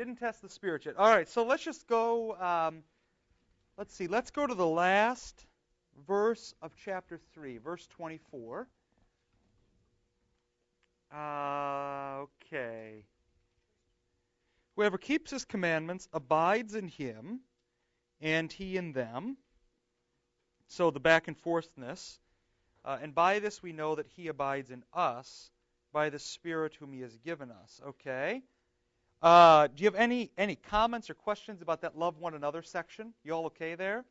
Didn't test the spirit yet. All right, so let's just go. Um, let's see. Let's go to the last verse of chapter 3, verse 24. Uh, okay. Whoever keeps his commandments abides in him, and he in them. So the back and forthness. Uh, and by this we know that he abides in us by the Spirit whom he has given us. Okay? Uh, do you have any, any comments or questions about that love one another section? You all okay there?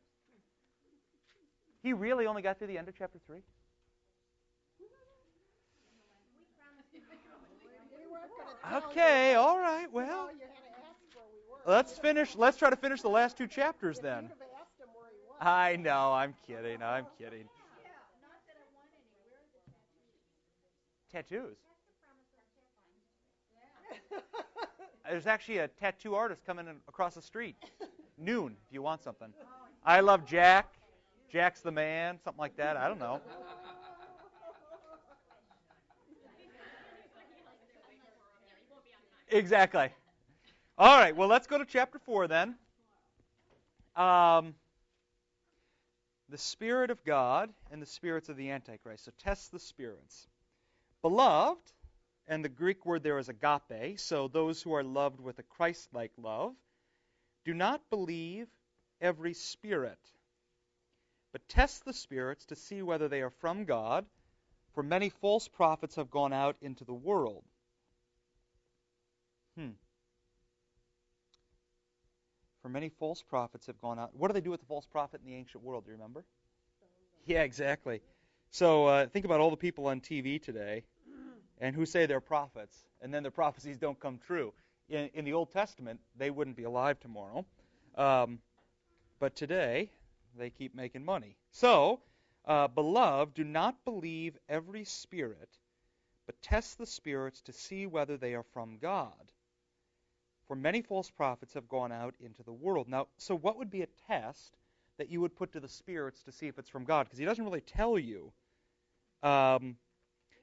He really only got through the end of chapter 3? Okay, all right. Well, let's finish. Let's try to finish the last two chapters then. I know. I'm kidding. I'm kidding. Tattoos. There's actually a tattoo artist coming across the street. Noon, if you want something. I love Jack. Jack's the man. Something like that. I don't know. Exactly. All right, well, let's go to chapter 4 then. Um, the Spirit of God and the spirits of the Antichrist. So test the spirits. Beloved, and the Greek word there is agape, so those who are loved with a Christ like love, do not believe every spirit, but test the spirits to see whether they are from God, for many false prophets have gone out into the world. Hmm. For many false prophets have gone out. What do they do with the false prophet in the ancient world? Do you remember? Yeah, exactly. So uh, think about all the people on TV today and who say they're prophets, and then their prophecies don't come true. In, in the Old Testament, they wouldn't be alive tomorrow. Um, but today, they keep making money. So, uh, beloved, do not believe every spirit, but test the spirits to see whether they are from God. For many false prophets have gone out into the world. Now, so what would be a test that you would put to the spirits to see if it's from God? Because he doesn't really tell you. Um,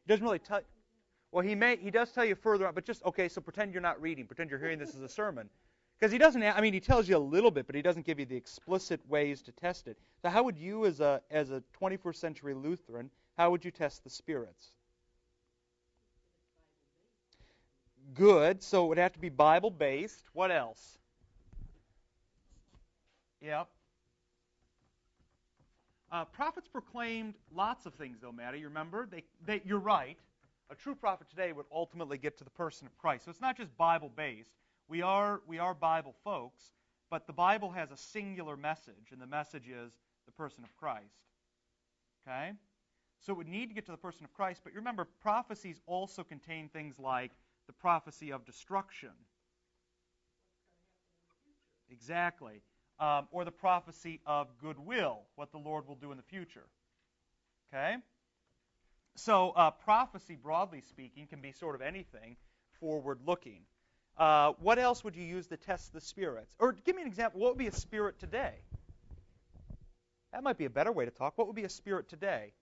he doesn't really tell. Well, he may he does tell you further on, but just okay. So pretend you're not reading. Pretend you're hearing this as a sermon, because he doesn't. I mean, he tells you a little bit, but he doesn't give you the explicit ways to test it. So how would you, as a as a 21st century Lutheran, how would you test the spirits? Good. So it would have to be Bible based. What else? Yep. Uh, prophets proclaimed lots of things, though, Maddie. You remember? They, they, you're right a true prophet today would ultimately get to the person of Christ. So it's not just Bible based. We are, we are Bible folks, but the Bible has a singular message, and the message is the person of Christ. Okay? So it would need to get to the person of Christ, but remember, prophecies also contain things like the prophecy of destruction. Exactly. Um, or the prophecy of goodwill, what the Lord will do in the future. Okay? So, uh, prophecy, broadly speaking, can be sort of anything forward looking. Uh, what else would you use to test the spirits? Or give me an example. What would be a spirit today? That might be a better way to talk. What would be a spirit today?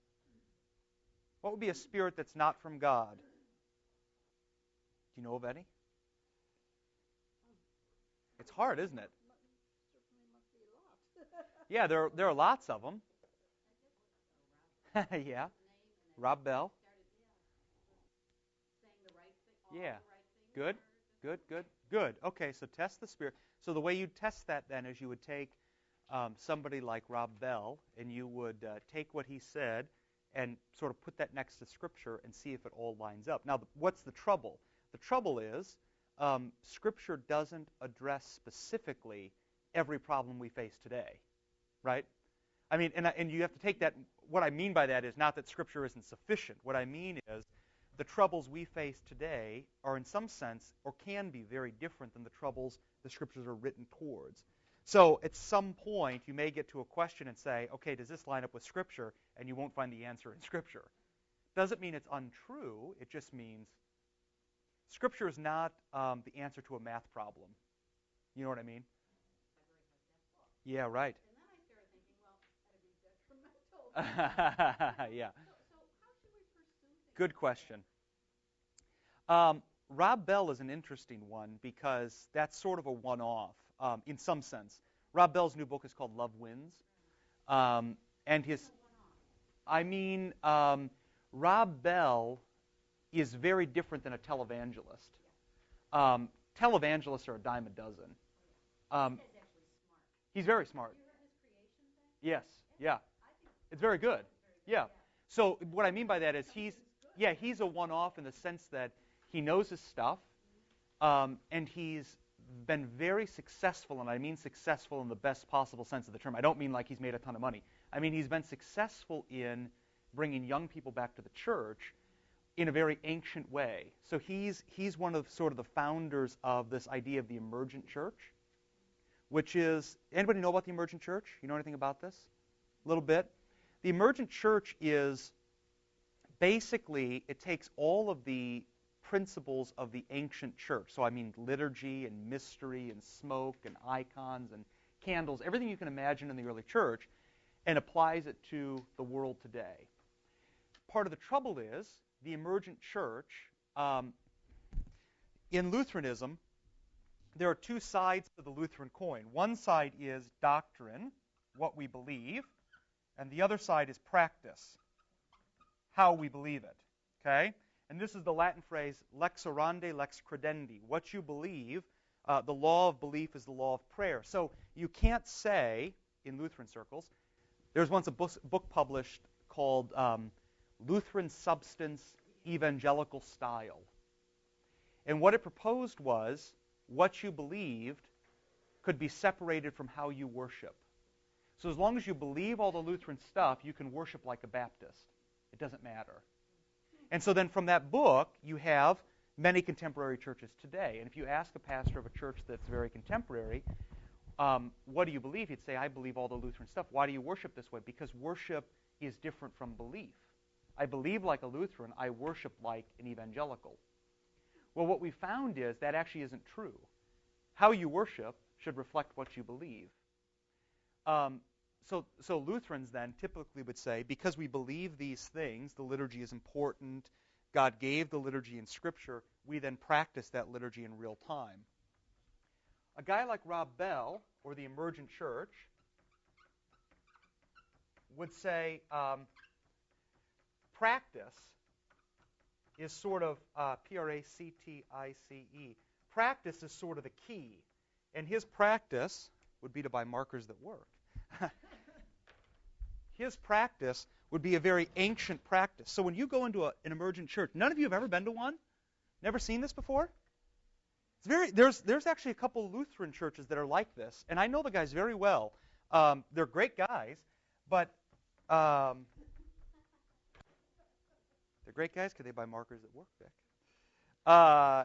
What would be a spirit that's not from God? Do you know of any? It's hard, isn't it? yeah, there, there are lots of them. yeah. Rob Bell. Yeah. Good. Good. Good. Good. Okay. So test the spirit. So the way you test that then is you would take um, somebody like Rob Bell and you would uh, take what he said and sort of put that next to Scripture and see if it all lines up. Now, what's the trouble? The trouble is um, Scripture doesn't address specifically every problem we face today, right? I mean, and, and you have to take that. What I mean by that is not that Scripture isn't sufficient. What I mean is the troubles we face today are, in some sense, or can be very different than the troubles the Scriptures are written towards. So at some point, you may get to a question and say, okay, does this line up with Scripture? And you won't find the answer in Scripture. Doesn't mean it's untrue. It just means Scripture is not um, the answer to a math problem. You know what I mean? Yeah, right. yeah. Good question. Um, Rob Bell is an interesting one because that's sort of a one-off um, in some sense. Rob Bell's new book is called Love Wins, um, and his, I mean, um, Rob Bell is very different than a televangelist. Um, televangelists are a dime a dozen. Um, he's very smart. Yes, yeah, it's very good. Yeah. So what I mean by that is he's, yeah, he's a one-off in the sense that he knows his stuff, um, and he's been very successful, and I mean successful in the best possible sense of the term. I don't mean like he's made a ton of money. I mean he's been successful in bringing young people back to the church in a very ancient way. So he's he's one of sort of the founders of this idea of the emergent church, which is anybody know about the emergent church? You know anything about this? A little bit. The emergent church is basically it takes all of the principles of the ancient church. So I mean liturgy and mystery and smoke and icons and candles, everything you can imagine in the early church, and applies it to the world today. Part of the trouble is the emergent church, um, in Lutheranism, there are two sides to the Lutheran coin. One side is doctrine, what we believe, and the other side is practice, how we believe it. Okay? And this is the Latin phrase lex orandi, lex credendi. What you believe, uh, the law of belief is the law of prayer. So you can't say, in Lutheran circles, there was once a book, published called um, Lutheran Substance Evangelical Style. And what it proposed was what you believed could be separated from how you worship. So as long as you believe all the Lutheran stuff, you can worship like a Baptist. It doesn't matter. And so then from that book, you have many contemporary churches today. And if you ask a pastor of a church that's very contemporary, um, what do you believe? He'd say, I believe all the Lutheran stuff. Why do you worship this way? Because worship is different from belief. I believe like a Lutheran, I worship like an evangelical. Well, what we found is that actually isn't true. How you worship should reflect what you believe. Um, so, so Lutherans then typically would say, because we believe these things, the liturgy is important, God gave the liturgy in Scripture, we then practice that liturgy in real time. A guy like Rob Bell, or the emergent church, would say um, practice is sort of uh, P R A C T I C E. Practice is sort of the key. And his practice would be to buy markers that work. his practice would be a very ancient practice. So when you go into a, an emergent church, none of you have ever been to one? Never seen this before? It's very there's there's actually a couple Lutheran churches that are like this, and I know the guys very well. Um, they're great guys, but um, they're great guys because they buy markers that work, Vic. Uh,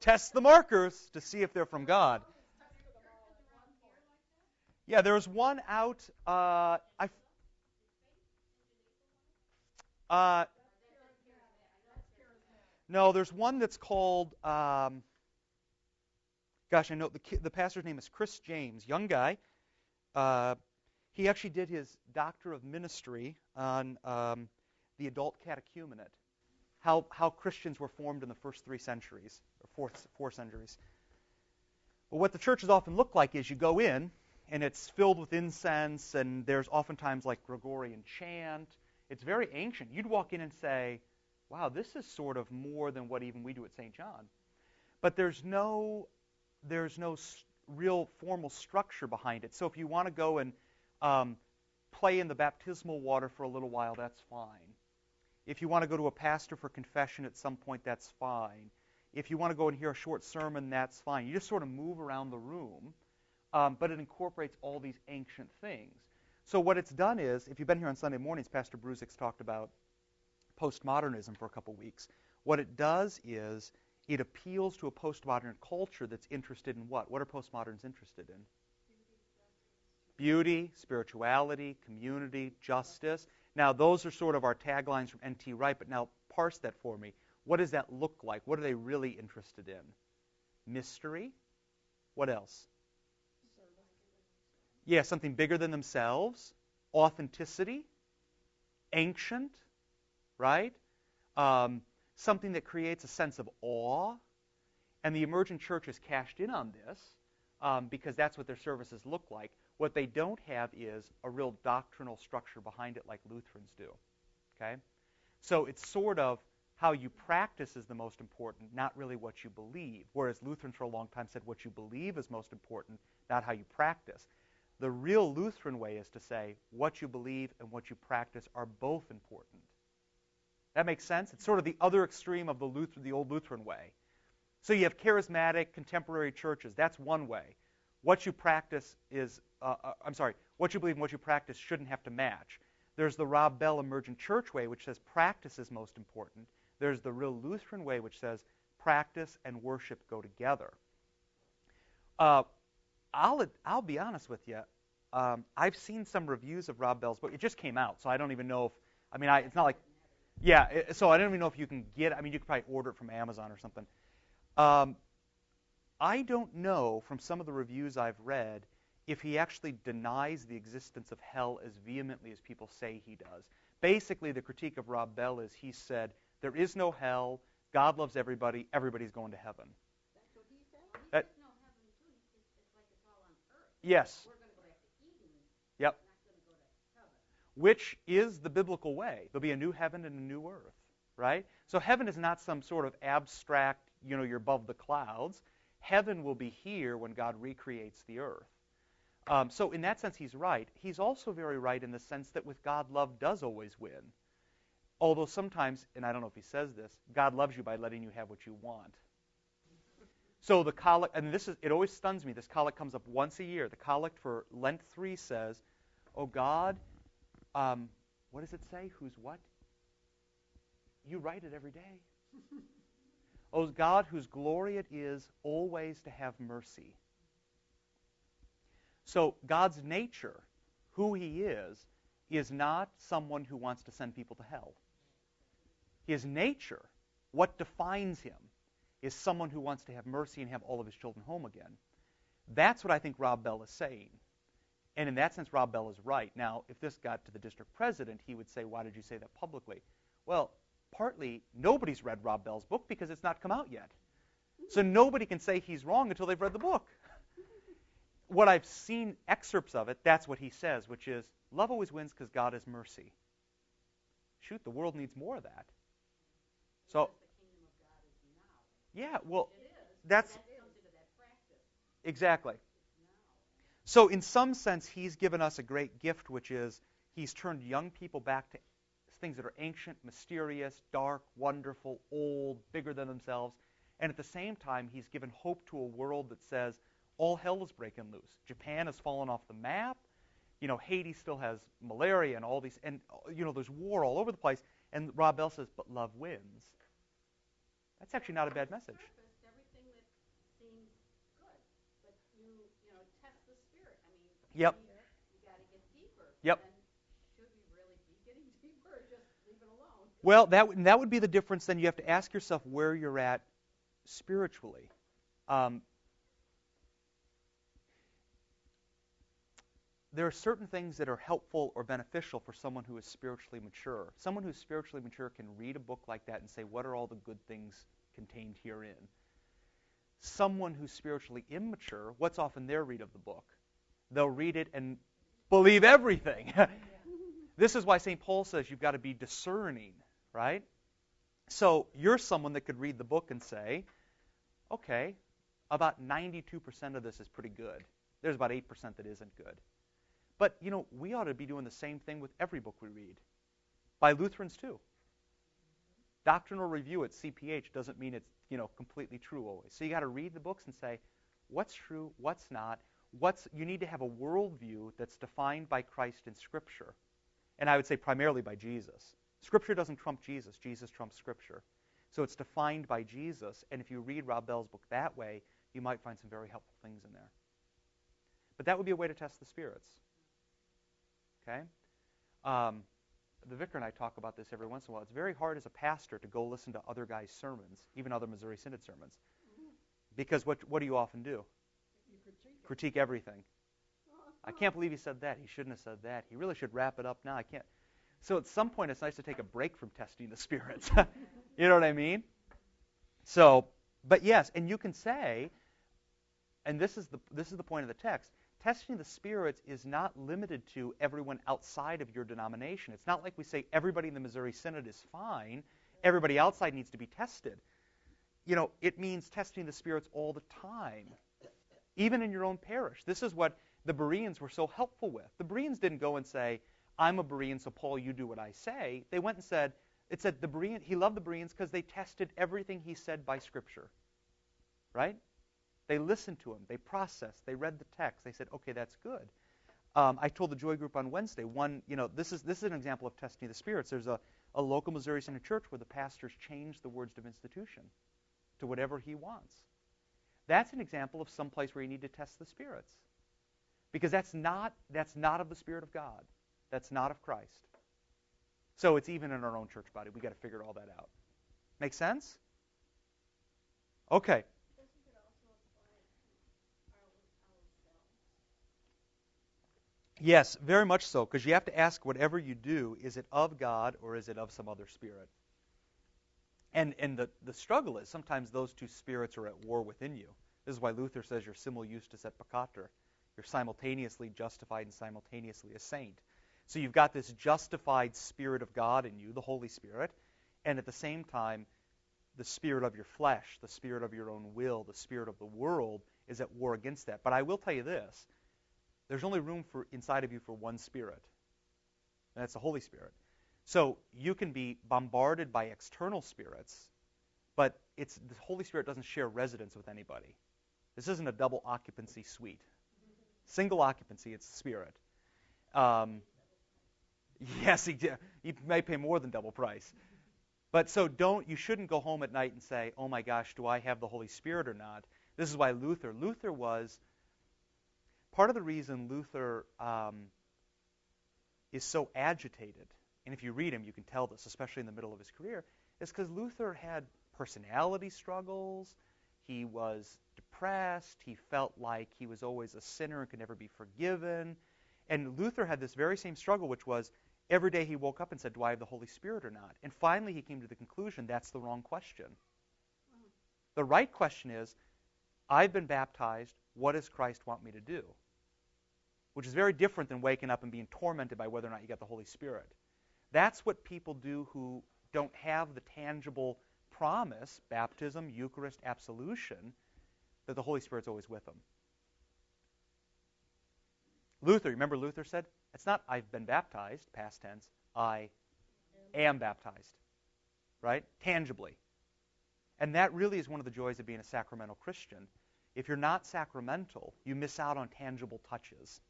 test the markers to see if they're from God. Yeah, there's one out. Uh, I. Uh, no, there's one that's called. Um, gosh, I know the the pastor's name is Chris James, young guy. Uh, he actually did his doctor of ministry on um, the adult catechumenate, how how Christians were formed in the first three centuries or fourth four centuries. Well, what the churches often look like is you go in and it's filled with incense, and there's oftentimes like Gregorian chant. It's very ancient. You'd walk in and say, wow, this is sort of more than what even we do at St. John. But there's no, there's no real formal structure behind it. So if you want to go and um, play in the baptismal water for a little while, that's fine. If you want to go to a pastor for confession at some point, that's fine. If you want to go and hear a short sermon, that's fine. You just sort of move around the room um, but it incorporates all these ancient things. So what it's done is, if you've been here on Sunday mornings, Pastor Bruzik's talked about postmodernism for a couple weeks. What it does is it appeals to a postmodern culture that's interested in what? What are postmoderns interested in? Beauty, spirituality, community, justice. Now, those are sort of our taglines from N.T. Wright, but now parse that for me. What does that look like? What are they really interested in? Mystery? What else? Yeah, something bigger than themselves, authenticity, ancient, right? Um, something that creates a sense of awe, and the emergent church has cashed in on this um, because that's what their services look like. What they don't have is a real doctrinal structure behind it like Lutherans do. Okay? So it's sort of how you practice is the most important, not really what you believe. Whereas Lutherans for a long time said what you believe is most important, not how you practice. The real Lutheran way is to say what you believe and what you practice are both important. That makes sense? It's sort of the other extreme of the, Luther, the old Lutheran way. So you have charismatic contemporary churches. That's one way. What you practice is, uh, uh, I'm sorry, what you believe and what you practice shouldn't have to match. There's the Rob Bell emergent church way, which says practice is most important. There's the real Lutheran way, which says practice and worship go together. Uh, I'll, I'll be honest with you. Um, I've seen some reviews of Rob Bell's book. It just came out, so I don't even know if, I mean, I, it's not like, yeah, it, so I don't even know if you can get I mean, you could probably order it from Amazon or something. Um, I don't know from some of the reviews I've read if he actually denies the existence of hell as vehemently as people say he does. Basically, the critique of Rob Bell is he said, there is no hell, God loves everybody, everybody's going to heaven. That's what he said. That, no heaven too. It's, it's like it's all on earth. Yes. We're going to go back to Eden. Yep. Not going to go to heaven. Which is the biblical way. There'll be a new heaven and a new earth, right? So heaven is not some sort of abstract, you know, you're above the clouds. Heaven will be here when God recreates the earth. Um, so in that sense, he's right. He's also very right in the sense that with God, love does always win. Although sometimes, and I don't know if he says this, God loves you by letting you have what you want. So the collect, and this is, it always stuns me. This collect comes up once a year. The collect for Lent 3 says, Oh God, um, what does it say? Who's what? You write it every day. oh God, whose glory it is always to have mercy. So God's nature, who he is, is not someone who wants to send people to hell. His nature, what defines him, is someone who wants to have mercy and have all of his children home again. That's what I think Rob Bell is saying. And in that sense, Rob Bell is right. Now, if this got to the district president, he would say, Why did you say that publicly? Well, partly nobody's read Rob Bell's book because it's not come out yet. So nobody can say he's wrong until they've read the book. what I've seen excerpts of it, that's what he says, which is love always wins because God is mercy. Shoot, the world needs more of that. So, yeah, well, that's exactly. So, in some sense, he's given us a great gift, which is he's turned young people back to things that are ancient, mysterious, dark, wonderful, old, bigger than themselves. And at the same time, he's given hope to a world that says all hell is breaking loose. Japan has fallen off the map. You know, Haiti still has malaria and all these, and you know, there's war all over the place. And Rob Bell says, but love wins. That's actually not a bad message. Surface, that seems good, but you, you know, test the spirit. I mean, yep. you, you got to get deeper. Yep. And should we really be getting deeper or just leave it alone? Well, that that would be the difference. Then you have to ask yourself where you're at spiritually. Um, there are certain things that are helpful or beneficial for someone who is spiritually mature. Someone who's spiritually mature can read a book like that and say, What are all the good things contained herein? Someone who's spiritually immature, what's often their read of the book? They'll read it and believe everything. this is why St. Paul says you've got to be discerning, right? So you're someone that could read the book and say, okay, about 92% of this is pretty good. There's about 8% that isn't good. But, you know, we ought to be doing the same thing with every book we read. By Lutherans, too. Doctrinal review at CPH doesn't mean it's, you know, completely true always. So you got to read the books and say, what's true, what's not. What's, you need to have a worldview that's defined by Christ in Scripture. And I would say primarily by Jesus. Scripture doesn't trump Jesus. Jesus trumps Scripture. So it's defined by Jesus. And if you read Rob Bell's book that way, you might find some very helpful things in there. But that would be a way to test the spirits. Okay? Um, the vicar and I talk about this every once in a while. It's very hard as a pastor to go listen to other guys' sermons, even other Missouri Synod sermons. Because what, what do you often do? You critique, critique everything. I can't believe he said that. He shouldn't have said that. He really should wrap it up now. I can't. So at some point, it's nice to take a break from testing the spirits. You know what I mean? So, but yes, and you can say, and this is the this is the point of the text. Testing the spirits is not limited to everyone outside of your denomination. It's not like we say everybody in the Missouri Synod is fine, everybody outside needs to be tested. You know, it means testing the spirits all the time, even in your own parish. This is what the Bereans were so helpful with. The Bereans didn't go and say, I'm a Berean, so Paul, you do what I say. They went and said, it said the Berean, he loved the Bereans because they tested everything he said by Scripture. Right? They listened to him. They processed. They read the text. They said, okay, that's good. Um, I told the Joy Group on Wednesday, one, you know, this is, this is an example of testing the spirits. There's a, a local Missouri Synod church where the pastors changed the words of institution to whatever he wants. That's an example of some place where you need to test the spirits. Because that's not, that's not of the Spirit of God. That's not of Christ. So it's even in our own church body. We've got to figure all that out. Make sense? Okay. Yes, very much so, because you have to ask whatever you do, is it of God or is it of some other spirit? And and the, the struggle is sometimes those two spirits are at war within you. This is why Luther says you're simul justus et peccator. You're simultaneously justified and simultaneously a saint. So you've got this justified Spirit of God in you, the Holy Spirit, and at the same time, the spirit of your flesh, the spirit of your own will, the spirit of the world is at war against that. But I will tell you this there's only room for inside of you for one spirit, and that's the Holy Spirit. So you can be bombarded by external spirits, but it's the Holy Spirit doesn't share residence with anybody. This isn't a double occupancy suite. Single occupancy, it's the Spirit. Um, Yes, he, he may pay more than double price. But so don't you shouldn't go home at night and say, "Oh my gosh, do I have the Holy Spirit or not?" This is why Luther. Luther was part of the reason Luther um, is so agitated, and if you read him, you can tell this, especially in the middle of his career, is because Luther had personality struggles. He was depressed. He felt like he was always a sinner and could never be forgiven. And Luther had this very same struggle, which was Every day he woke up and said, Do I have the Holy Spirit or not? And finally he came to the conclusion that's the wrong question. The right question is, I've been baptized. What does Christ want me to do? Which is very different than waking up and being tormented by whether or not you got the Holy Spirit. That's what people do who don't have the tangible promise, baptism, Eucharist, absolution, that the Holy Spirit's always with them. Luther, remember Luther said, it's not I've been baptized, past tense. I am baptized. Right? Tangibly. And that really is one of the joys of being a sacramental Christian. If you're not sacramental, you miss out on tangible touches.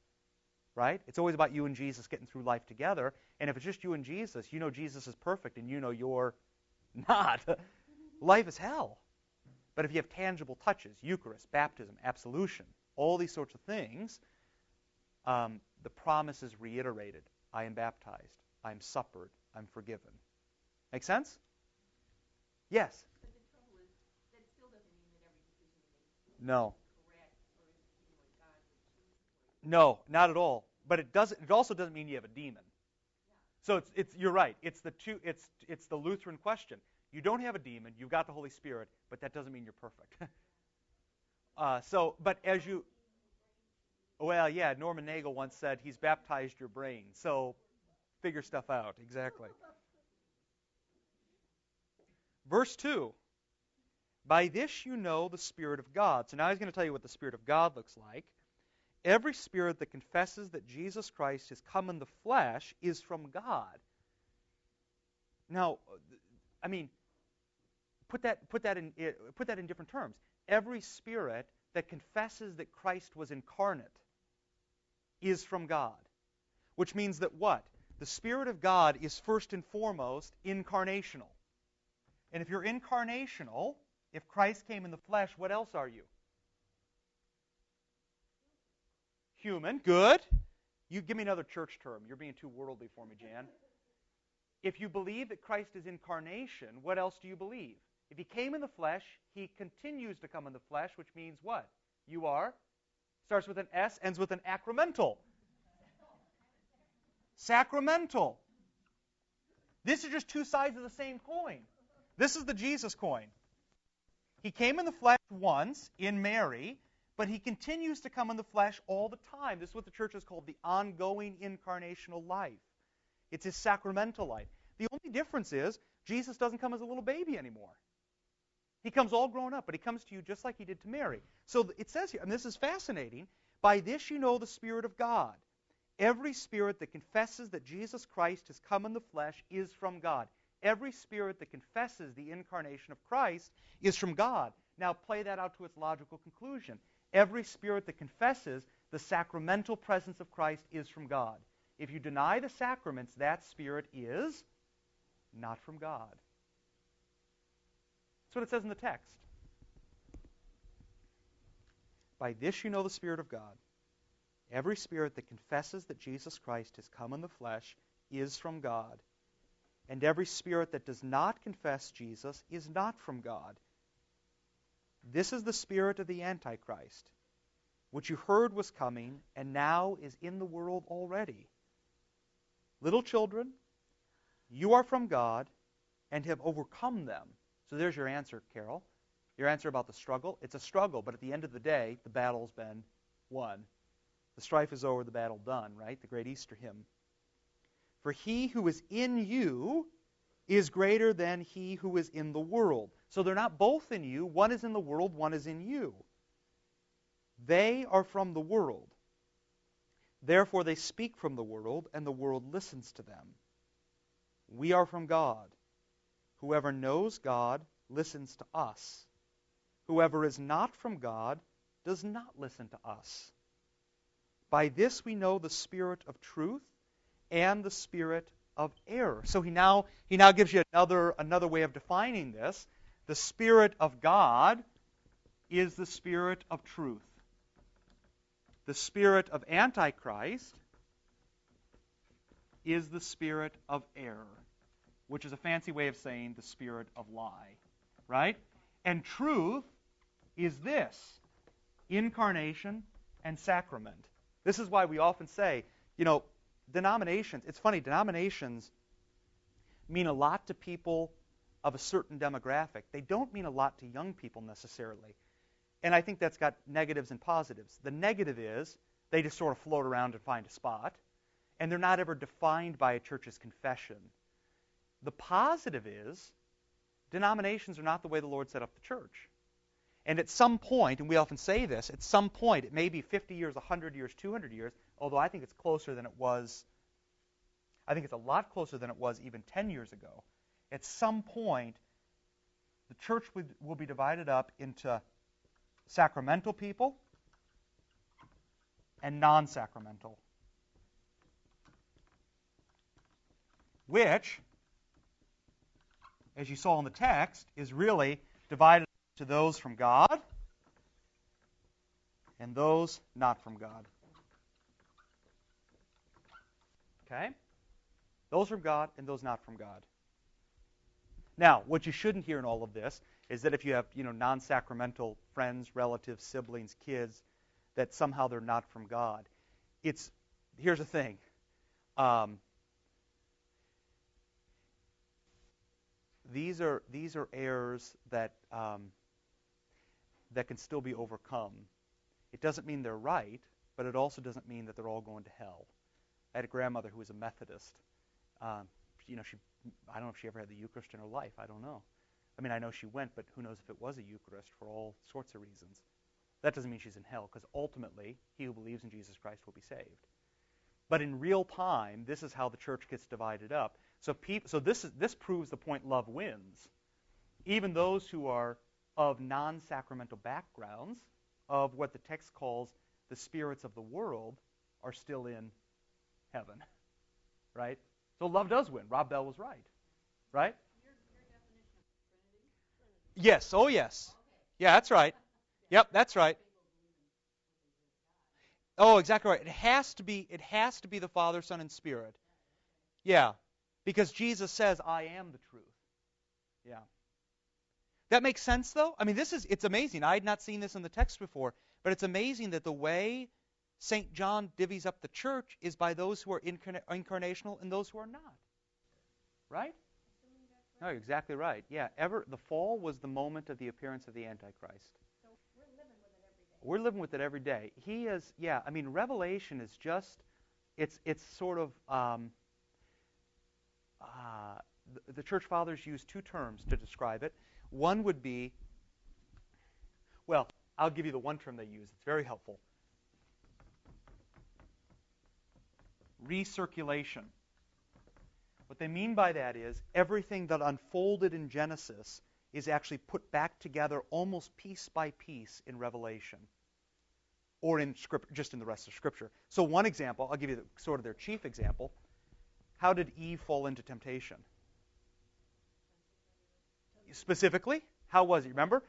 Right? It's always about you and Jesus getting through life together. And if it's just you and Jesus, you know Jesus is perfect and you know you're not. life is hell. But if you have tangible touches, Eucharist, baptism, absolution, all these sorts of things, um, the promise is reiterated I am baptized, I am suppered, I'm forgiven. Make sense? Yes? No. No, not at all. But it does it also doesn't mean you have a demon. So it's it's you're right. It's the two it's it's the Lutheran question. You don't have a demon, you've got the Holy Spirit, but that doesn't mean you're perfect. uh, so but as you well, yeah, Norman Nagel once said he's baptized your brain. So figure stuff out. Exactly. Verse 2 By this you know the Spirit of God. So now he's going to tell you what the Spirit of God looks like. Every spirit that confesses that Jesus Christ has come in the flesh is from God. Now, I mean, put that, put that, in, put that in different terms. Every spirit that confesses that Christ was incarnate is from God. Which means that what? The Spirit of God is first and foremost incarnational. And if you're incarnational, if Christ came in the flesh, what else are you? Human. Good. You give me another church term. You're being too worldly for me, Jan. If you believe that Christ is incarnation, what else do you believe? If he came in the flesh, he continues to come in the flesh, which means what? You are Starts with an S, ends with an acramental. Sacramental. This is just two sides of the same coin. This is the Jesus coin. He came in the flesh once in Mary, but he continues to come in the flesh all the time. This is what the church has called the ongoing incarnational life. It's his sacramental life. The only difference is Jesus doesn't come as a little baby anymore. He comes all grown up, but he comes to you just like he did to Mary. So it says here, and this is fascinating, by this you know the Spirit of God. Every spirit that confesses that Jesus Christ has come in the flesh is from God. Every spirit that confesses the incarnation of Christ is from God. Now play that out to its logical conclusion. Every spirit that confesses the sacramental presence of Christ is from God. If you deny the sacraments, that spirit is not from God. That's what it says in the text. By this you know the Spirit of God. Every spirit that confesses that Jesus Christ has come in the flesh is from God. And every spirit that does not confess Jesus is not from God. This is the spirit of the Antichrist, which you heard was coming and now is in the world already. Little children, you are from God and have overcome them. So there's your answer, Carol. Your answer about the struggle. It's a struggle, but at the end of the day, the battle's been won. The strife is over, the battle done, right? The great Easter hymn. For he who is in you is greater than he who is in the world. So they're not both in you. One is in the world, one is in you. They are from the world. Therefore they speak from the world, and the world listens to them. We are from God. Whoever knows God listens to us. Whoever is not from God does not listen to us. By this we know the spirit of truth and the spirit of error. So he now he now gives you another another way of defining this. The spirit of God is the spirit of truth. The spirit of antichrist is the spirit of error, which is a fancy way of saying the spirit of lie, right? And truth is this incarnation and sacrament. This is why we often say, you know, denominations, it's funny, denominations mean a lot to people of a certain demographic. They don't mean a lot to young people necessarily. And I think that's got negatives and positives. The negative is they just sort of float around and find a spot, and they're not ever defined by a church's confession. The positive is denominations are not the way the Lord set up the church. And at some point, and we often say this, at some point, it may be 50 years, 100 years, 200 years, although I think it's closer than it was, I think it's a lot closer than it was even 10 years ago. At some point, the church will be divided up into sacramental people and non sacramental. Which, as you saw in the text, is really divided to those from God and those not from God. Okay? Those from God and those not from God. Now, what you shouldn't hear in all of this is that if you have, you know, non-sacramental friends, relatives, siblings, kids, that somehow they're not from God. It's here's the thing. Um, these are these are errors that um, that can still be overcome. It doesn't mean they're right, but it also doesn't mean that they're all going to hell. I had a grandmother who was a Methodist. Um, you know, she I don't know if she ever had the Eucharist in her life. I don't know. I mean, I know she went, but who knows if it was a Eucharist for all sorts of reasons. That doesn't mean she's in hell, because ultimately, he who believes in Jesus Christ will be saved. But in real time, this is how the church gets divided up. So, people, so this, is, this proves the point love wins. Even those who are of non sacramental backgrounds, of what the text calls the spirits of the world, are still in heaven. Right? So love does win. Rob Bell was right. Right? Yes. Oh, yes. Yeah, that's right. Yep, that's right. Oh, exactly right. It has to be. It has to be the Father, Son, and Spirit. Yeah, because Jesus says, "I am the truth." Yeah. That makes sense, though. I mean, this is. It's amazing. I had not seen this in the text before, but it's amazing that the way St. John divvies up the church is by those who are incarnational and those who are not. Right? No, you're exactly right. Yeah, ever the fall was the moment of the appearance of the Antichrist. So we're living with it every day. We're living with it every day. He is, yeah. I mean, Revelation is just, it's it's sort of. Um, uh, the, the church fathers use two terms to describe it. One would be, well, I'll give you the one term they use. It's very helpful. Recirculation. What they mean by that is everything that unfolded in Genesis is actually put back together almost piece by piece in Revelation or in script, just in the rest of Scripture. So one example, I'll give you the, sort of their chief example. How did Eve fall into temptation? Specifically, how was he? Remember?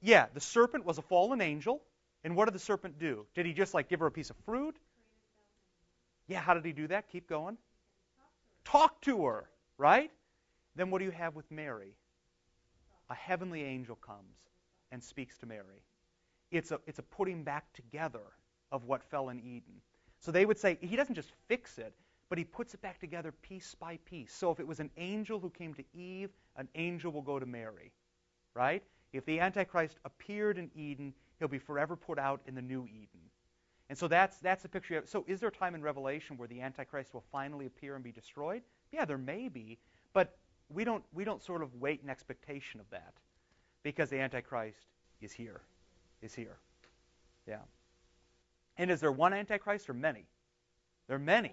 Yeah, the serpent was a fallen angel. And what did the serpent do? Did he just like give her a piece of fruit? Yeah, how did he do that? Keep going. Talk to her, right? Then what do you have with Mary? A heavenly angel comes and speaks to Mary. It's a, it's a putting back together of what fell in Eden. So they would say he doesn't just fix it, but he puts it back together piece by piece. So if it was an angel who came to Eve, an angel will go to Mary, right? If the Antichrist appeared in Eden, he'll be forever put out in the new Eden. And so that's that's the picture. Of, so is there a time in Revelation where the Antichrist will finally appear and be destroyed? Yeah, there may be, but we don't we don't sort of wait in expectation of that because the Antichrist is here, is here. Yeah. And is there one Antichrist or many? There are many,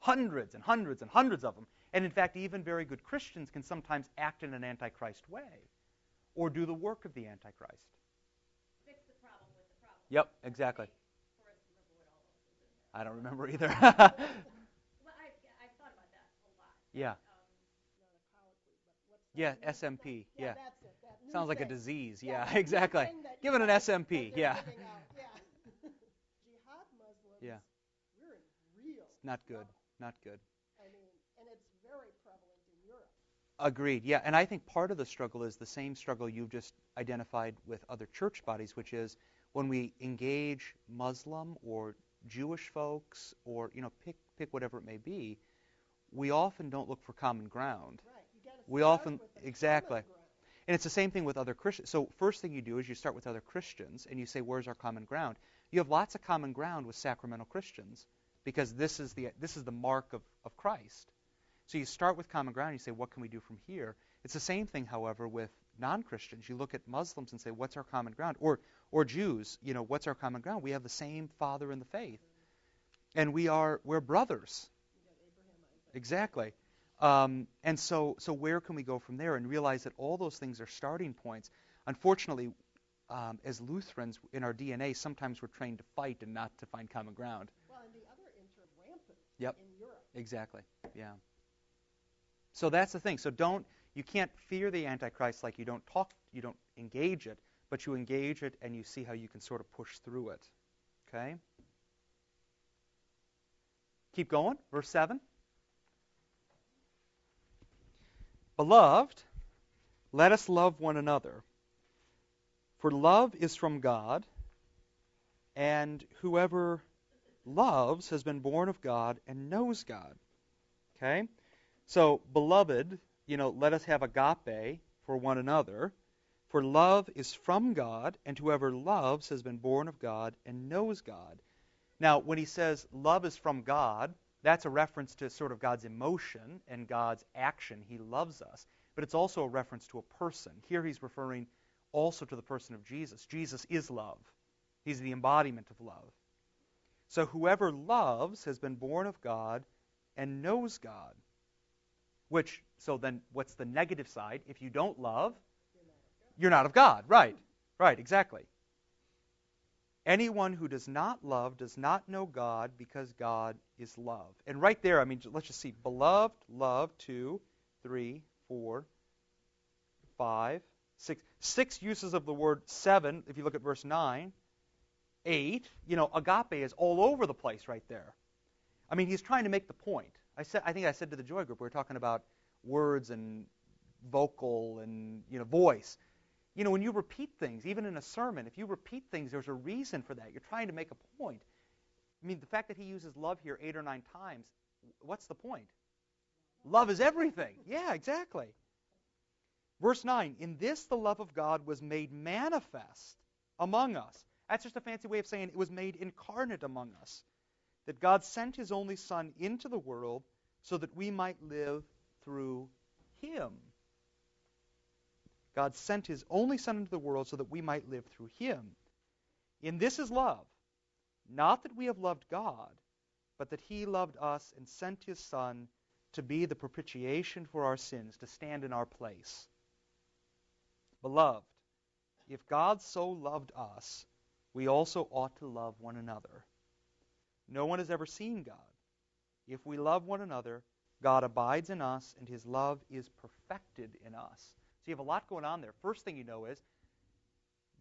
hundreds and hundreds and hundreds of them. And in fact, even very good Christians can sometimes act in an Antichrist way, or do the work of the Antichrist. Fix the problem with the problem. Yep, exactly. For us to remember what all those is in there. I don't remember either. Well, I, I've thought about that a lot. yeah. Um, not a colloquy, but what's that Yeah, SMP. Yeah, Yeah. that's it. That Sounds like a disease. Yeah, Yeah, exactly. thing that Give it an SMP. Yeah. Yeah. Jihad Muslims. Yeah. We're in real. Not good. trouble. Not good. I mean, and it's very prevalent in Europe. Agreed. Yeah, and I think part of the struggle is the same struggle you've just identified with other church bodies, which is when we engage Muslim or Jewish folks or you know pick pick whatever it may be, we often don't look for common ground. Right. You got to We often- exactly. And it's the same thing with other Christians. So first thing you do is you start with other Christians and you say, where's our common ground? You have lots of common ground with sacramental Christians because this is the this is the mark of, of Christ. So you start with common ground and you say, what can we do from here? It's the same thing, however, with non-Christians. You look at Muslims and say, what's our common ground? Or or Jews, you know, what's our common ground? We have the same Father in the faith, and we are we're brothers. Exactly. Um, and so, so where can we go from there and realize that all those things are starting points? Unfortunately, um, as Lutherans in our DNA, sometimes we're trained to fight and not to find common ground. Well, and the other inter rampant Yep. in Europe. Exactly. Yeah. So that's the thing. So don't you can't fear the Antichrist like you don't talk, you don't engage it, but you engage it and you see how you can sort of push through it. Okay. Keep going. Verse seven. Beloved, let us love one another. For love is from God, and whoever loves has been born of God and knows God. Okay? So, beloved, you know, let us have agape for one another. For love is from God, and whoever loves has been born of God and knows God. Now, when he says love is from God, that's a reference to sort of God's emotion and God's action. He loves us. But it's also a reference to a person. Here he's referring also to the person of Jesus. Jesus is love, he's the embodiment of love. So whoever loves has been born of God and knows God. Which, so then what's the negative side? If you don't love, you're not of God. Right. Right, exactly. Anyone who does not love does not know God because God is love. And right there, I mean, let's just see. Beloved, love, two, three, four, five, six. Six uses of the word seven, if you look at verse 9. Eight, you know, agape is all over the place right there. I mean, he's trying to make the point. I said, I think I said to the Joy Group, we were talking about words and vocal and you know voice. You know, when you repeat things, even in a sermon, if you repeat things, there's a reason for that. You're trying to make a point. I mean, the fact that he uses love here eight or nine times, what's the point? Love is everything. Yeah, exactly. Verse 9 In this the love of God was made manifest among us. That's just a fancy way of saying it was made incarnate among us. That God sent his only Son into the world so that we might live through him. God sent his only Son into the world so that we might live through him. In this is love, not that we have loved God, but that he loved us and sent his Son to be the propitiation for our sins, to stand in our place. Beloved, if God so loved us, we also ought to love one another. No one has ever seen God. If we love one another, God abides in us, and his love is perfected in us. So you have a lot going on there. First thing you know is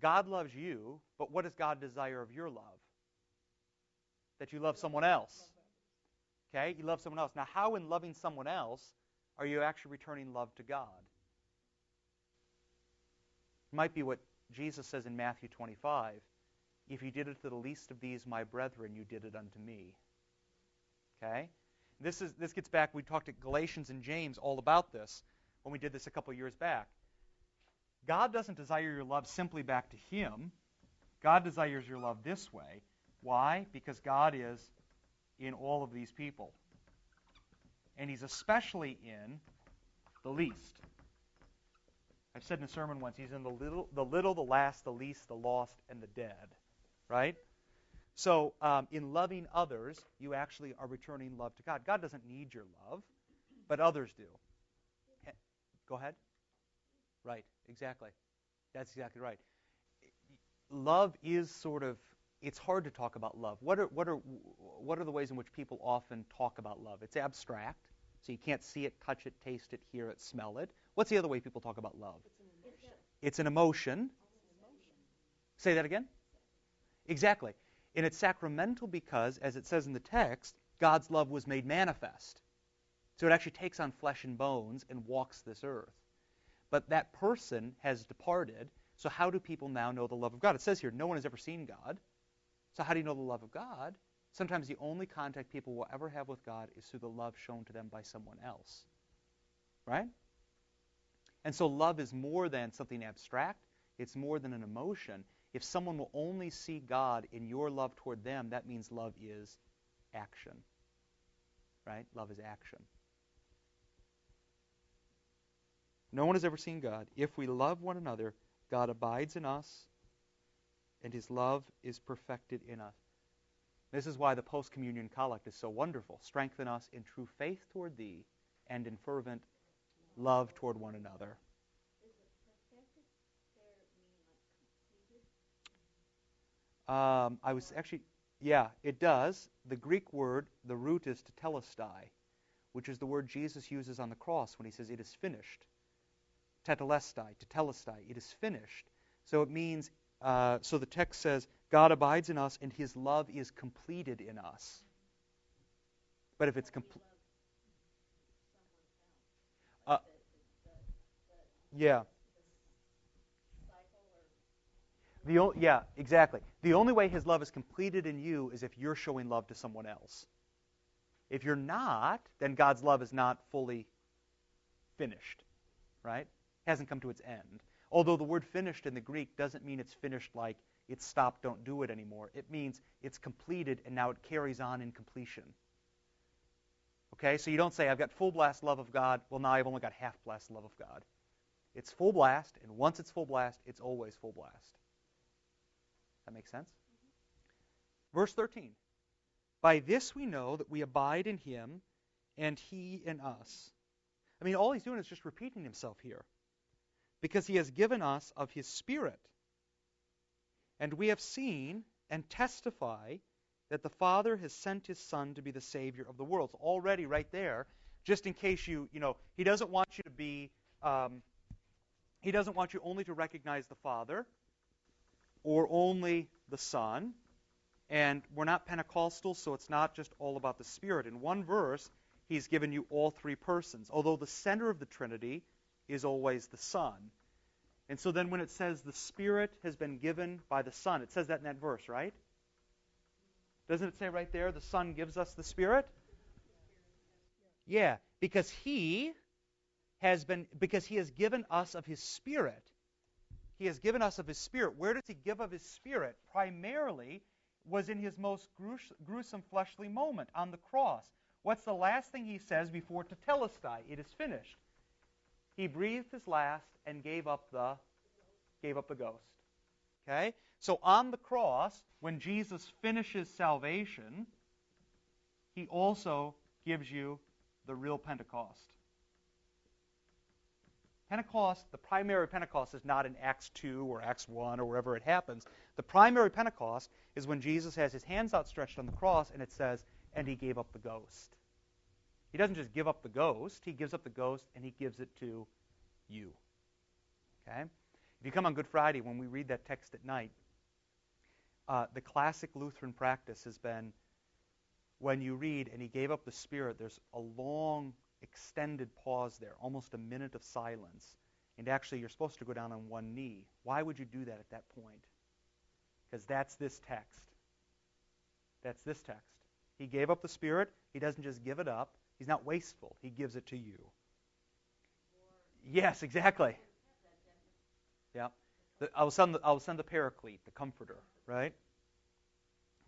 God loves you, but what does God desire of your love? That you love someone else. Okay? You love someone else. Now, how in loving someone else are you actually returning love to God? It might be what Jesus says in Matthew 25 If you did it to the least of these, my brethren, you did it unto me. Okay? This, is, this gets back, we talked at Galatians and James all about this when we did this a couple years back. God doesn't desire your love simply back to Him. God desires your love this way. Why? Because God is in all of these people. And He's especially in the least. I've said in a sermon once, He's in the little, the little, the last, the least, the lost, and the dead. Right? So, um, in loving others, you actually are returning love to God. God doesn't need your love, but others do. Go ahead. Right, exactly. That's exactly right. Love is sort of it's hard to talk about love. What are what are what are the ways in which people often talk about love? It's abstract, so you can't see it, touch it, taste it, hear it, smell it. What's the other way people talk about love? It's an emotion. Say that again? Exactly. And it's sacramental because, as it says in the text, God's love was made manifest. So it actually takes on flesh and bones and walks this earth. But that person has departed. So how do people now know the love of God? It says here, no one has ever seen God. So how do you know the love of God? Sometimes the only contact people will ever have with God is through the love shown to them by someone else. Right? And so love is more than something abstract. It's more than an emotion. If someone will only see God in your love toward them, that means love is action. Right? Love is action. No one has ever seen God. If we love one another, God abides in us, and his love is perfected in us. This is why the post communion collect is so wonderful. Strengthen us in true faith toward thee and in fervent love toward one another. Um, I was actually, yeah, it does. The Greek word, the root is tetelestai, which is the word Jesus uses on the cross when he says, It is finished. Tetelestai, tetelestai, it is finished. So it means, uh, so the text says, God abides in us and his love is completed in us. But if it's complete. Uh, yeah. The o- yeah, exactly. The only way his love is completed in you is if you're showing love to someone else. If you're not, then God's love is not fully finished, right? It hasn't come to its end. Although the word finished in the Greek doesn't mean it's finished like it's stopped, don't do it anymore. It means it's completed and now it carries on in completion. Okay, so you don't say, I've got full blast love of God. Well, now I've only got half blast love of God. It's full blast, and once it's full blast, it's always full blast. That makes sense? Verse 13. By this we know that we abide in him and he in us. I mean, all he's doing is just repeating himself here. Because he has given us of his Spirit. And we have seen and testify that the Father has sent his Son to be the Savior of the world. So already, right there, just in case you, you know, he doesn't want you to be, um, he doesn't want you only to recognize the Father or only the Son. And we're not Pentecostal, so it's not just all about the Spirit. In one verse, he's given you all three persons, although the center of the Trinity is always the Son. And so then when it says the Spirit has been given by the Son, it says that in that verse, right? Doesn't it say right there, the Son gives us the Spirit? Yeah, because he has been because he has given us of his spirit. He has given us of his spirit. Where does he give of his spirit? Primarily was in his most gruesome fleshly moment on the cross. What's the last thing he says before tetelestai? It is finished. He breathed his last and gave up the gave up the ghost. Okay? So on the cross, when Jesus finishes salvation, he also gives you the real Pentecost. Pentecost, the primary Pentecost is not in Acts 2 or Acts 1 or wherever it happens. The primary Pentecost is when Jesus has his hands outstretched on the cross and it says, and he gave up the ghost. He doesn't just give up the ghost, he gives up the ghost and he gives it to you. Okay? If you come on Good Friday, when we read that text at night, uh, the classic Lutheran practice has been when you read, and he gave up the Spirit, there's a long, extended pause there, almost a minute of silence. And actually, you're supposed to go down on one knee. Why would you do that at that point? Because that's this text. That's this text. He gave up the Spirit. He doesn't just give it up, He's not wasteful. He gives it to you. Yes, exactly. Yeah. I will send the, I will send the paraclete, the comforter, right?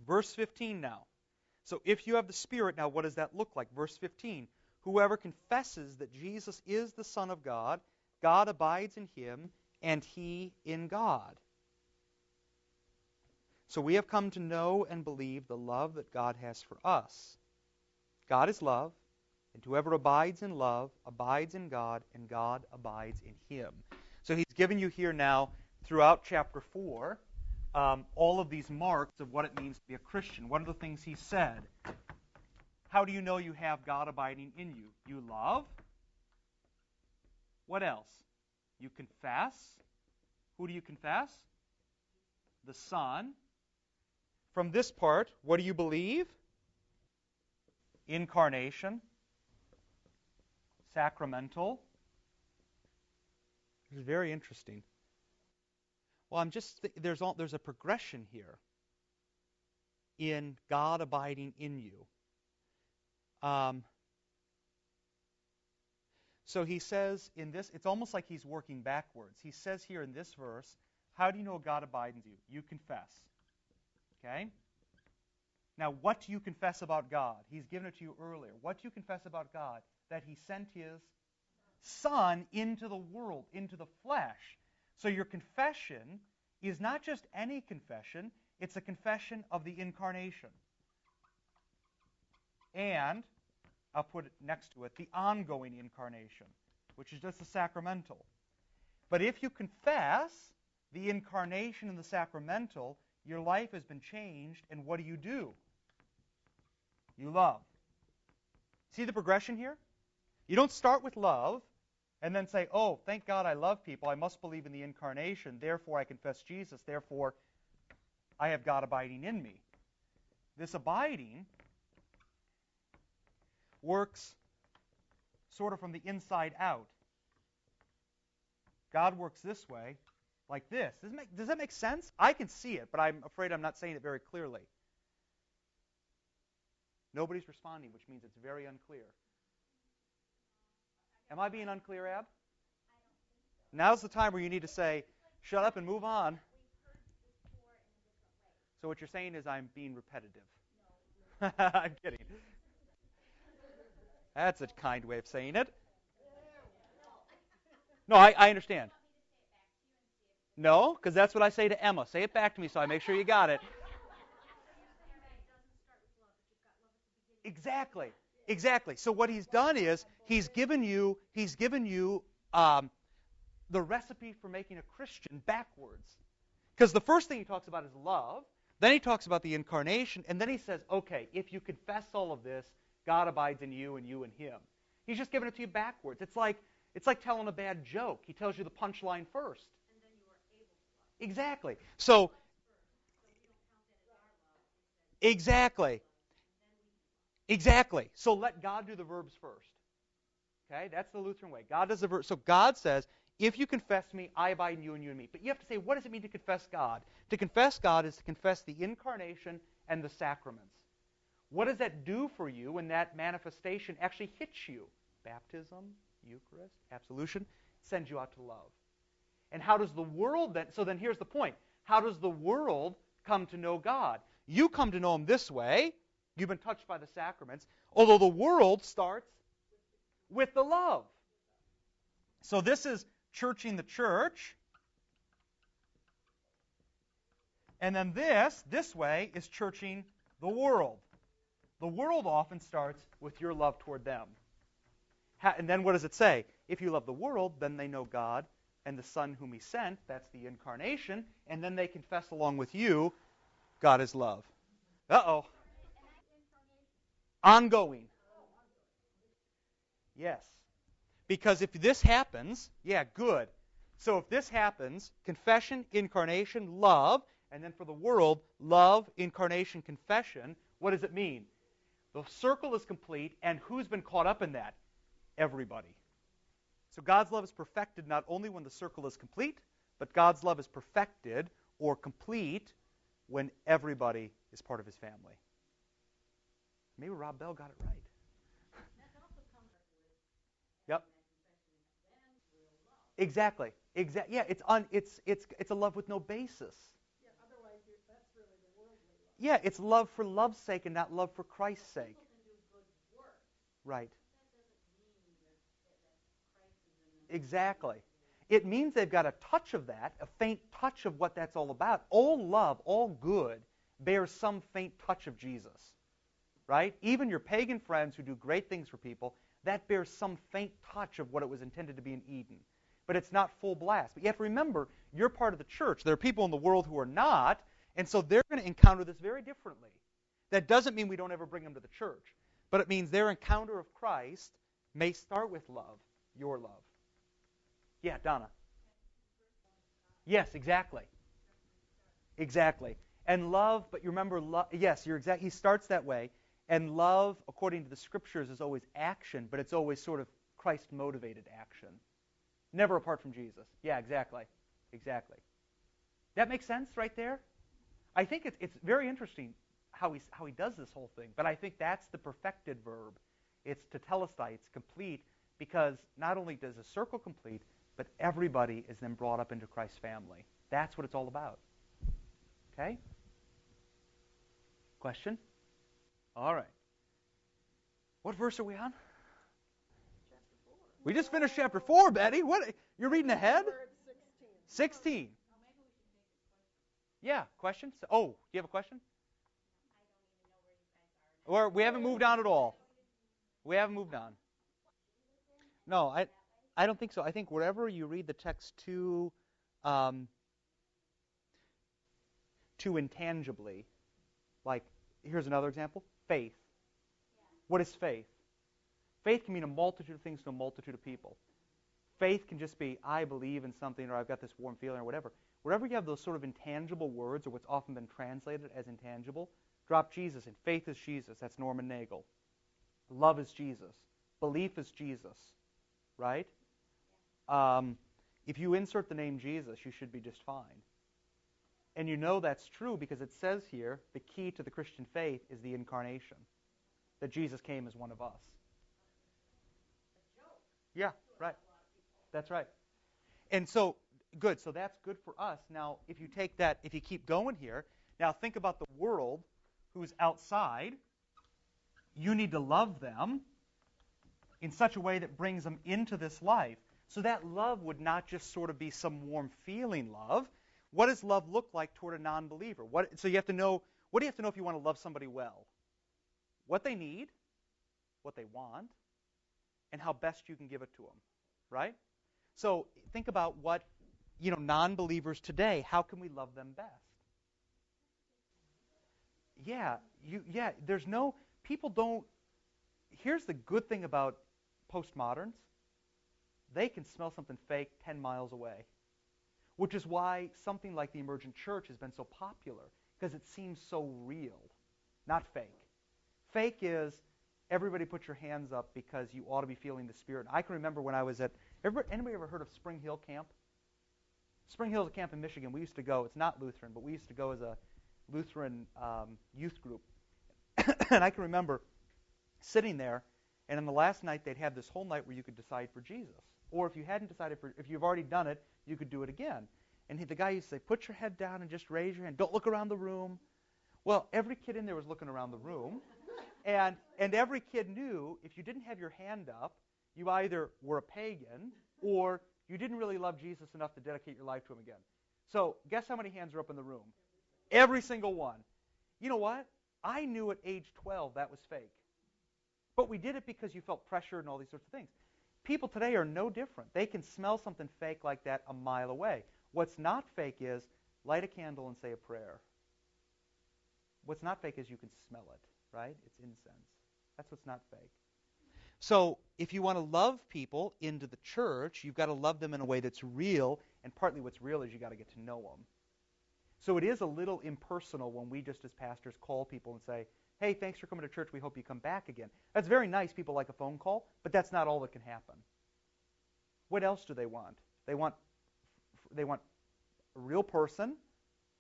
Verse 15 now. So if you have the Spirit, now what does that look like? Verse 15. Whoever confesses that Jesus is the Son of God, God abides in him, and he in God. So we have come to know and believe the love that God has for us. God is love, and whoever abides in love abides in God, and God abides in him. So he's given you here now, throughout chapter 4, um, all of these marks of what it means to be a Christian. What are the things he said? How do you know you have God abiding in you? You love. What else? You confess. Who do you confess? The Son. From this part, what do you believe? Incarnation. Sacramental. Is very interesting. Well, I'm just th- there's all, there's a progression here in God abiding in you. Um, so he says in this, it's almost like he's working backwards. He says here in this verse, how do you know God abides in you? You confess. Okay? Now, what do you confess about God? He's given it to you earlier. What do you confess about God? That he sent his Son into the world, into the flesh. So your confession is not just any confession, it's a confession of the incarnation. And, I'll put it next to it, the ongoing incarnation, which is just the sacramental. But if you confess the incarnation and the sacramental, your life has been changed, and what do you do? You love. See the progression here? You don't start with love and then say, oh, thank God I love people. I must believe in the incarnation. Therefore, I confess Jesus. Therefore, I have God abiding in me. This abiding works sort of from the inside out. God works this way, like this. Does, make, does that make sense? I can see it, but I'm afraid I'm not saying it very clearly. Nobody's responding, which means it's very unclear. Am I being unclear, Ab? Now's the time where you need to say, shut up and move on. So what you're saying is I'm being repetitive. I'm kidding. That's a kind way of saying it. No, I, I understand. No, because that's what I say to Emma. Say it back to me so I make sure you got it. Exactly. Exactly. So what he's done is he's given you he's given you um, the recipe for making a Christian backwards. Because the first thing he talks about is love. Then he talks about the incarnation, and then he says, okay, if you confess all of this, God abides in you and you in him. He's just giving it to you backwards. It's like it's like telling a bad joke. He tells you the punchline first. Exactly. So Exactly. Exactly. So let God do the verbs first. Okay? That's the Lutheran way. God does the verbs. So God says, if you confess me, I abide in you and you in me. But you have to say, what does it mean to confess God? To confess God is to confess the incarnation and the sacraments. What does that do for you when that manifestation actually hits you? Baptism, Eucharist, absolution, sends you out to love. And how does the world then? So then here's the point. How does the world come to know God? You come to know Him this way. You've been touched by the sacraments. Although the world starts with the love. So this is churching the church. And then this, this way, is churching the world. The world often starts with your love toward them. And then what does it say? If you love the world, then they know God and the Son whom He sent. That's the incarnation. And then they confess along with you, God is love. Uh oh. Ongoing. Yes. Because if this happens, yeah, good. So if this happens, confession, incarnation, love, and then for the world, love, incarnation, confession, what does it mean? The circle is complete, and who's been caught up in that? Everybody. So God's love is perfected not only when the circle is complete, but God's love is perfected or complete when everybody is part of his family. Maybe Rob Bell got it right. Yep. Exactly. Exactly. Yeah, it's on. It's it's it's a love with no basis. Yeah, otherwise you're, that's really the worldly love. Yeah, it's love for love's sake and not love for Christ's sake. Right. Exactly. It means they've got a touch of that, a faint touch of what that's all about. All love, all good, bears some faint touch of Jesus. Right? Even your pagan friends who do great things for people, that bears some faint touch of what it was intended to be in Eden. But it's not full blast. But you have to remember, you're part of the church. There are people in the world who are not, and so they're going to encounter this very differently. That doesn't mean we don't ever bring them to the church, but it means their encounter of Christ may start with love, your love. Yeah, Donna. Yes, exactly. Exactly. And love, but you remember, yes, you're exact. He starts that way. And love, according to the scriptures, is always action, but it's always sort of Christ motivated action. Never apart from Jesus. Yeah, exactly. Exactly. That makes sense right there? I think it's, it's very interesting how he, how he does this whole thing, but I think that's the perfected verb. It's tetelestai, it's complete, because not only does the circle complete, but everybody is then brought up into Christ's family. That's what it's all about. Okay? Question? All right. What verse are we on? We just finished chapter 4, Betty. What you're reading ahead? We're at 16. 16. Yeah, questions? Oh, do you have a question? Or we haven't moved on at all. We haven't moved on. No, I I don't think so. I think wherever you read the text too um, too intangibly, like here's another example: faith. What is faith? Faith can mean a multitude of things to a multitude of people. Faith can just be I believe in something, or I've got this warm feeling, or whatever. Wherever you have those sort of intangible words, or what's often been translated as intangible, drop Jesus and Faith is Jesus. That's Norman Nagel. Love is Jesus. Belief is Jesus. Right? Um, if you insert the name Jesus, you should be just fine. And you know that's true because it says here the key to the Christian faith is the incarnation, that Jesus came as one of us. Yeah. That's right. And so, good. So that's good for us. Now, if you take that, if you keep going here, now think about the world who's outside. You need to love them in such a way that brings them into this life. So that love would not just sort of be some warm feeling love. What does love look like toward a non-believer? What, so you have to know, what do you have to know if you want to love somebody well? What they need, what they want, and how best you can give it to them, right? So think about what, you know, non-believers today, how can we love them best? Yeah, you yeah, there's no people don't here's the good thing about postmoderns. They can smell something fake 10 miles away. Which is why something like the emergent church has been so popular because it seems so real, not fake. Fake is everybody put your hands up because you ought to be feeling the spirit. I can remember when I was at anybody ever heard of Spring Hill Camp? Spring Hill is a camp in Michigan. We used to go. It's not Lutheran, but we used to go as a Lutheran um, youth group. and I can remember sitting there, and on the last night they'd have this whole night where you could decide for Jesus. Or if you hadn't decided for, if you've already done it, you could do it again. And he, the guy used to say, put your head down and just raise your hand. Don't look around the room. Well, every kid in there was looking around the room. And, and every kid knew if you didn't have your hand up, you either were a pagan or you didn't really love Jesus enough to dedicate your life to him again. So guess how many hands are up in the room? Every single one. You know what? I knew at age 12 that was fake. But we did it because you felt pressured and all these sorts of things. People today are no different. They can smell something fake like that a mile away. What's not fake is light a candle and say a prayer. What's not fake is you can smell it, right? It's incense. That's what's not fake. So, if you want to love people into the church, you've got to love them in a way that's real, and partly what's real is you've got to get to know them. So, it is a little impersonal when we just as pastors call people and say, "Hey, thanks for coming to church. We hope you come back again." That's very nice. People like a phone call, but that's not all that can happen. What else do they want? They want they want a real person.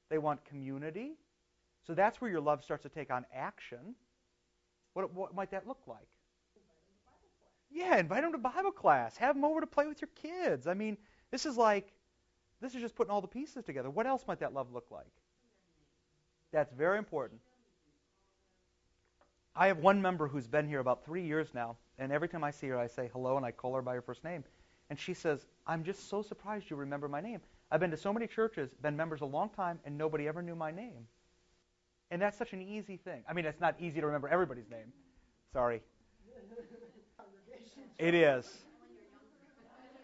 They want community. So that's where your love starts to take on action. What, what might that look like? Yeah, invite them to Bible class. Have them over to play with your kids. I mean, this is like, this is just putting all the pieces together. What else might that love look like? That's very important. I have one member who's been here about three years now, and every time I see her, I say hello and I call her by her first name. And she says, I'm just so surprised you remember my name. I've been to so many churches, been members a long time, and nobody ever knew my name. And that's such an easy thing. I mean, it's not easy to remember everybody's name. Sorry. It is.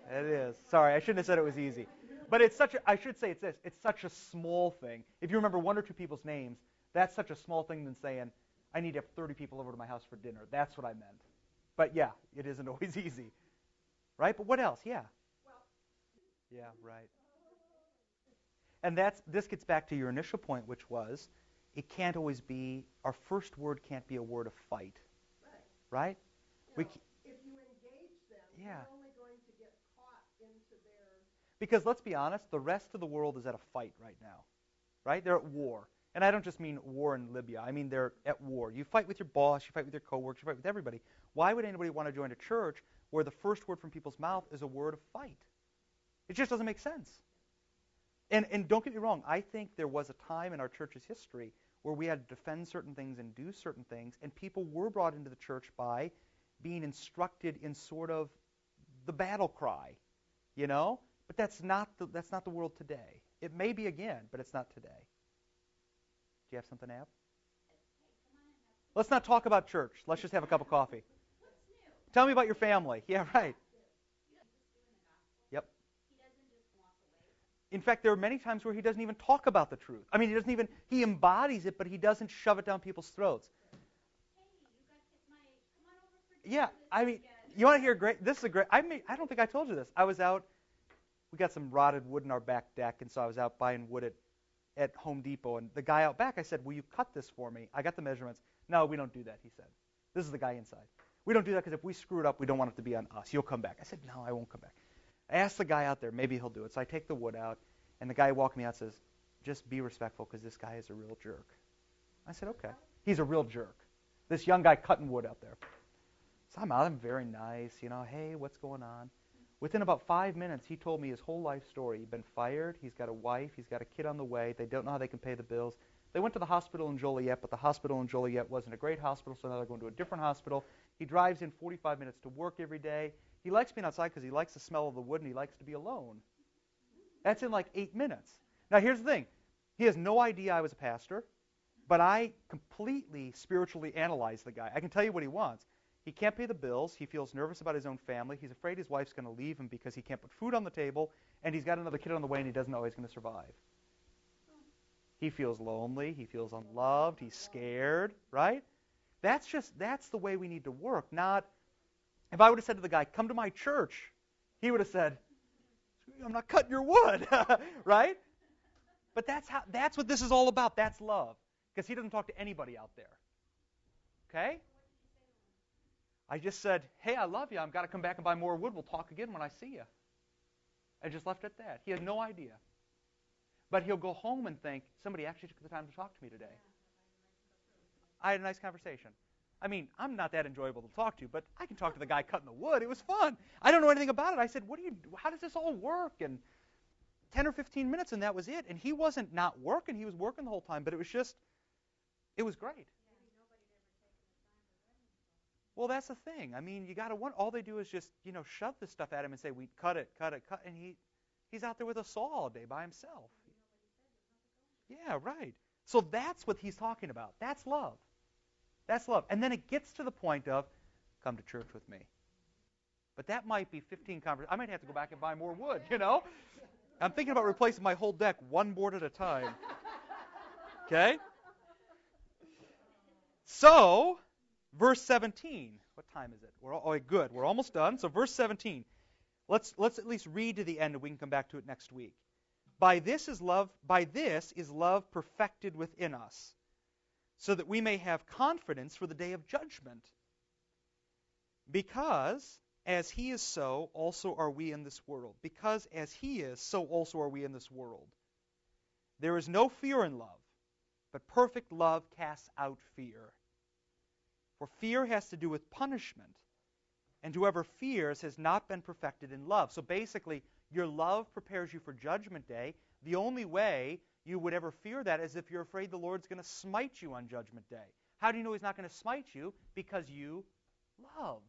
It is. Sorry, I shouldn't have said it was easy. But it's such a, I should say it's this, it's such a small thing. If you remember one or two people's names, that's such a small thing than saying, I need to have 30 people over to my house for dinner. That's what I meant. But yeah, it isn't always easy. Right? But what else? Yeah. Yeah, right. And that's this gets back to your initial point, which was it can't always be our first word can't be a word of fight. Right. Right? We their because let's be honest, the rest of the world is at a fight right now. Right? They're at war. And I don't just mean war in Libya. I mean they're at war. You fight with your boss, you fight with your coworkers, you fight with everybody. Why would anybody want to join a church where the first word from people's mouth is a word of fight? It just doesn't make sense. And, and don't get me wrong, I think there was a time in our church's history where we had to defend certain things and do certain things, and people were brought into the church by being instructed in sort of the battle cry, you know? But that's not the, that's not the world today. It may be again, but it's not today. Do you have something to add? Let's not talk about church. Let's just have a cup of coffee. Tell me about your family. Yeah, right. Yep. In fact, there are many times where he doesn't even talk about the truth. I mean, he doesn't even he embodies it, but he doesn't shove it down people's throats. Yeah, I mean, you want to hear great? This is a great. I mean, I don't think I told you this. I was out. We got some rotted wood in our back deck, and so I was out buying wood at at Home Depot, and the guy out back, I said, "Will you cut this for me?" I got the measurements. No, we don't do that. He said. This is the guy inside. We don't do that because if we screw it up, we don't want it to be on us. You'll come back. I said, No, I won't come back. I asked the guy out there, maybe he'll do it. So I take the wood out, and the guy walking me out says, Just be respectful because this guy is a real jerk. I said, Okay. He's a real jerk. This young guy cutting wood out there. So I'm out. I'm very nice. You know, hey, what's going on? Within about five minutes, he told me his whole life story. He'd been fired. He's got a wife. He's got a kid on the way. They don't know how they can pay the bills. They went to the hospital in Joliet, but the hospital in Joliet wasn't a great hospital, so now they're going to a different hospital. He drives in 45 minutes to work every day. He likes being outside because he likes the smell of the wood and he likes to be alone. That's in like eight minutes. Now, here's the thing he has no idea I was a pastor, but I completely spiritually analyzed the guy. I can tell you what he wants. He can't pay the bills. He feels nervous about his own family. He's afraid his wife's going to leave him because he can't put food on the table, and he's got another kid on the way and he doesn't know he's going to survive. He feels lonely. He feels unloved. He's scared, right? That's just that's the way we need to work. Not if I would have said to the guy, "Come to my church," he would have said, "I'm not cutting your wood," right? But that's how that's what this is all about. That's love, because he doesn't talk to anybody out there. Okay? I just said, "Hey, I love you. I've got to come back and buy more wood. We'll talk again when I see you." I just left it at that. He had no idea. But he'll go home and think, somebody actually took the time to talk to me today. I had a nice conversation. I mean, I'm not that enjoyable to talk to, but I can talk to the guy cutting the wood. It was fun. I don't know anything about it. I said, "What do you? How does this all work?" And 10 or 15 minutes, and that was it. And he wasn't not working; he was working the whole time. But it was just, it was great. Well, that's the thing. I mean, you got to want. All they do is just, you know, shove this stuff at him and say, "We cut it, cut it, cut," it. and he, he's out there with a saw all day by himself. Yeah, right. So that's what he's talking about. That's love. That's love. And then it gets to the point of, come to church with me. But that might be 15 conversations. I might have to go back and buy more wood, you know? I'm thinking about replacing my whole deck one board at a time. Okay? So, verse 17. What time is it? We're all, oh, good. We're almost done. So, verse 17. Let's let's at least read to the end, and we can come back to it next week. By this is love. By this is love perfected within us, so that we may have confidence for the day of judgment. Because as he is so, also are we in this world. Because as he is, so also are we in this world. There is no fear in love, but perfect love casts out fear. For fear has to do with punishment, and whoever fears has not been perfected in love. So basically, your love prepares you for Judgment Day. The only way you would ever fear that is if you're afraid the Lord's going to smite you on Judgment Day. How do you know He's not going to smite you? Because you love.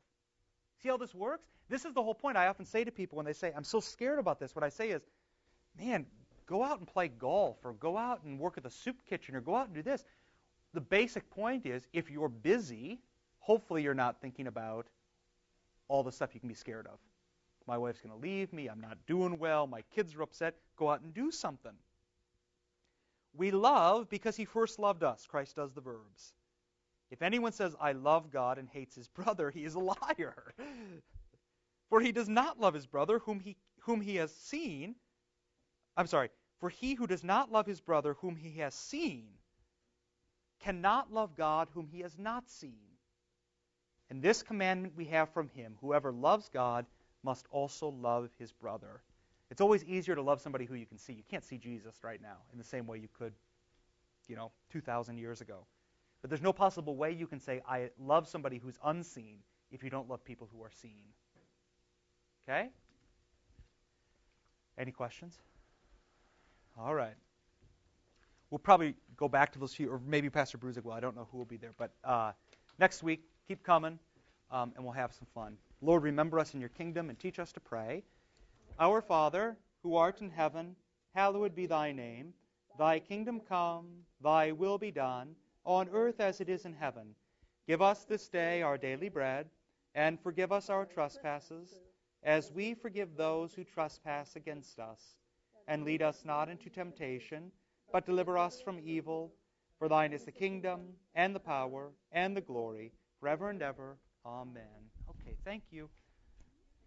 See how this works? This is the whole point I often say to people when they say, I'm so scared about this. What I say is, man, go out and play golf, or go out and work at the soup kitchen, or go out and do this. The basic point is if you're busy, hopefully you're not thinking about all the stuff you can be scared of. My wife's going to leave me. I'm not doing well. My kids are upset. Go out and do something. We love because he first loved us. Christ does the verbs. If anyone says, I love God and hates his brother, he is a liar. For he does not love his brother whom he, whom he has seen. I'm sorry. For he who does not love his brother whom he has seen cannot love God whom he has not seen. And this commandment we have from him whoever loves God must also love his brother. It's always easier to love somebody who you can see. You can't see Jesus right now in the same way you could, you know, 2,000 years ago. But there's no possible way you can say, I love somebody who's unseen if you don't love people who are seen. Okay? Any questions? All right. We'll probably go back to those few, or maybe Pastor Bruzig will. I don't know who will be there. But uh, next week, keep coming, um, and we'll have some fun. Lord, remember us in your kingdom and teach us to pray. Our Father, who art in heaven, hallowed be thy name. Thy kingdom come, thy will be done, on earth as it is in heaven. Give us this day our daily bread, and forgive us our trespasses, as we forgive those who trespass against us. And lead us not into temptation, but deliver us from evil. For thine is the kingdom, and the power, and the glory, forever and ever. Amen. Okay, thank you.